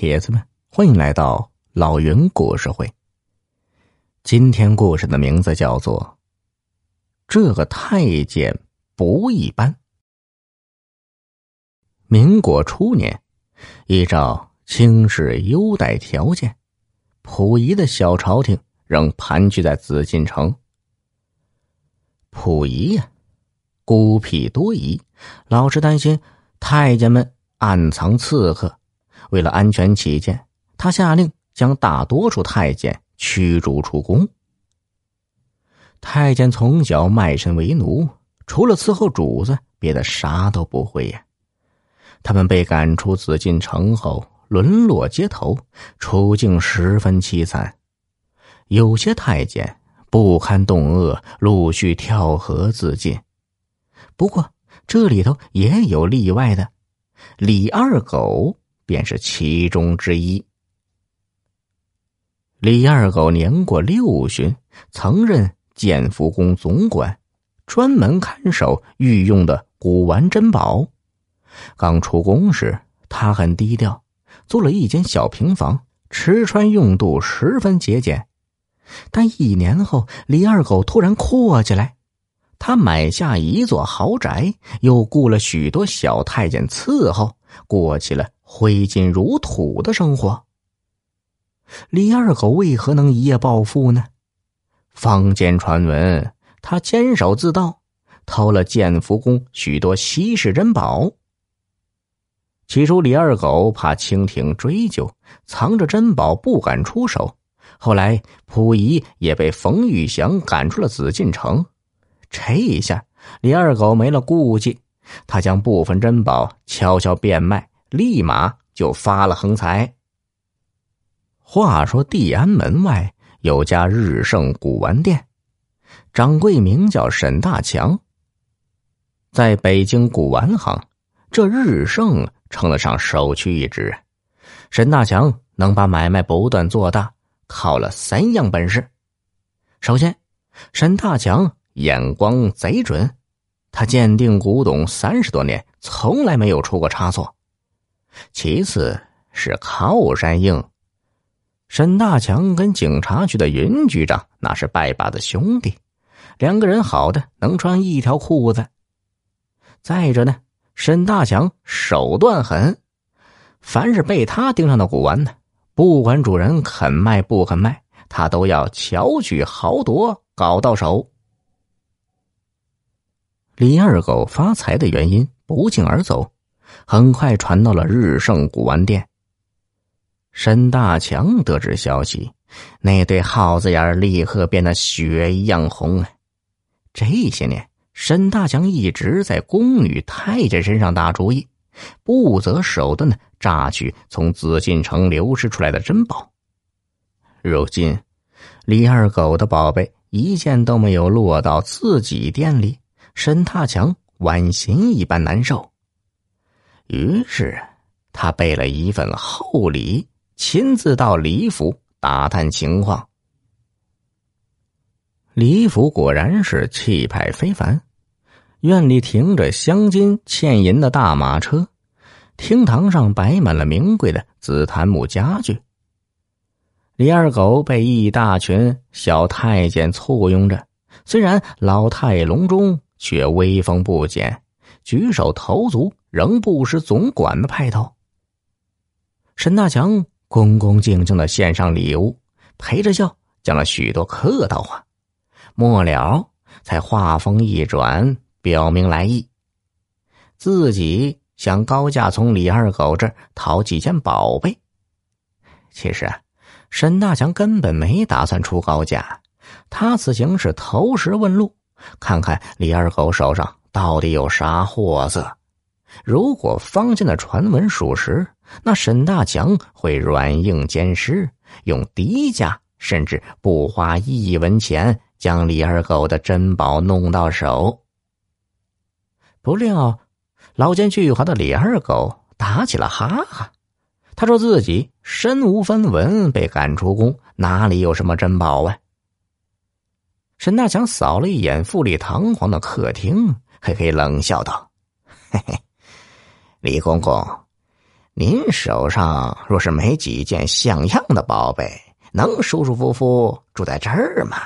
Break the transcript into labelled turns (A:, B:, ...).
A: 铁子们，欢迎来到老云故事会。今天故事的名字叫做《这个太监不一般》。民国初年，依照清室优待条件，溥仪的小朝廷仍盘踞在紫禁城。溥仪呀，孤僻多疑，老是担心太监们暗藏刺客。为了安全起见，他下令将大多数太监驱逐出宫。太监从小卖身为奴，除了伺候主子，别的啥都不会呀。他们被赶出紫禁城后，沦落街头，处境十分凄惨。有些太监不堪冻饿，陆续跳河自尽。不过这里头也有例外的，李二狗。便是其中之一。李二狗年过六旬，曾任建福宫总管，专门看守御用的古玩珍宝。刚出宫时，他很低调，租了一间小平房，吃穿用度十分节俭。但一年后，李二狗突然阔起来，他买下一座豪宅，又雇了许多小太监伺候，过起了。挥金如土的生活。李二狗为何能一夜暴富呢？坊间传闻他监守自盗，偷了建福宫许多稀世珍宝。起初，李二狗怕清廷追究，藏着珍宝不敢出手。后来，溥仪也被冯玉祥赶出了紫禁城，这一下，李二狗没了顾忌，他将部分珍宝悄悄变卖。立马就发了横财。话说地安门外有家日盛古玩店，掌柜名叫沈大强。在北京古玩行，这日盛称得上首屈一指。沈大强能把买卖不断做大，靠了三样本事。首先，沈大强眼光贼准，他鉴定古董三十多年，从来没有出过差错。其次是靠山硬，沈大强跟警察局的云局长那是拜把子兄弟，两个人好的能穿一条裤子。再者呢，沈大强手段狠，凡是被他盯上的古玩呢，不管主人肯卖不肯卖，他都要巧取豪夺，搞到手。李二狗发财的原因不胫而走。很快传到了日盛古玩店。沈大强得知消息，那对耗子眼立刻变得血一样红。这些年，沈大强一直在宫女太监身上打主意，不择手段的榨取从紫禁城流失出来的珍宝。如今，李二狗的宝贝一件都没有落到自己店里，沈大强剜心一般难受。于是，他备了一份厚礼，亲自到李府打探情况。李府果然是气派非凡，院里停着镶金嵌银的大马车，厅堂上摆满了名贵的紫檀木家具。李二狗被一大群小太监簇拥着，虽然老态龙钟，却威风不减，举手投足。仍不失总管的派头。沈大强恭恭敬敬的献上礼物，陪着笑讲了许多客套话，末了才话锋一转，表明来意，自己想高价从李二狗这儿讨几件宝贝。其实啊，沈大强根本没打算出高价，他此行是投石问路，看看李二狗手上到底有啥货色。如果坊间的传闻属实，那沈大强会软硬兼施，用低价甚至不花一文钱将李二狗的珍宝弄到手。不料，老奸巨猾的李二狗打起了哈哈，他说自己身无分文，被赶出宫，哪里有什么珍宝啊？沈大强扫了一眼富丽堂皇的客厅，嘿嘿冷笑道：“嘿嘿。”李公公，您手上若是没几件像样的宝贝，能舒舒服服住在这儿吗？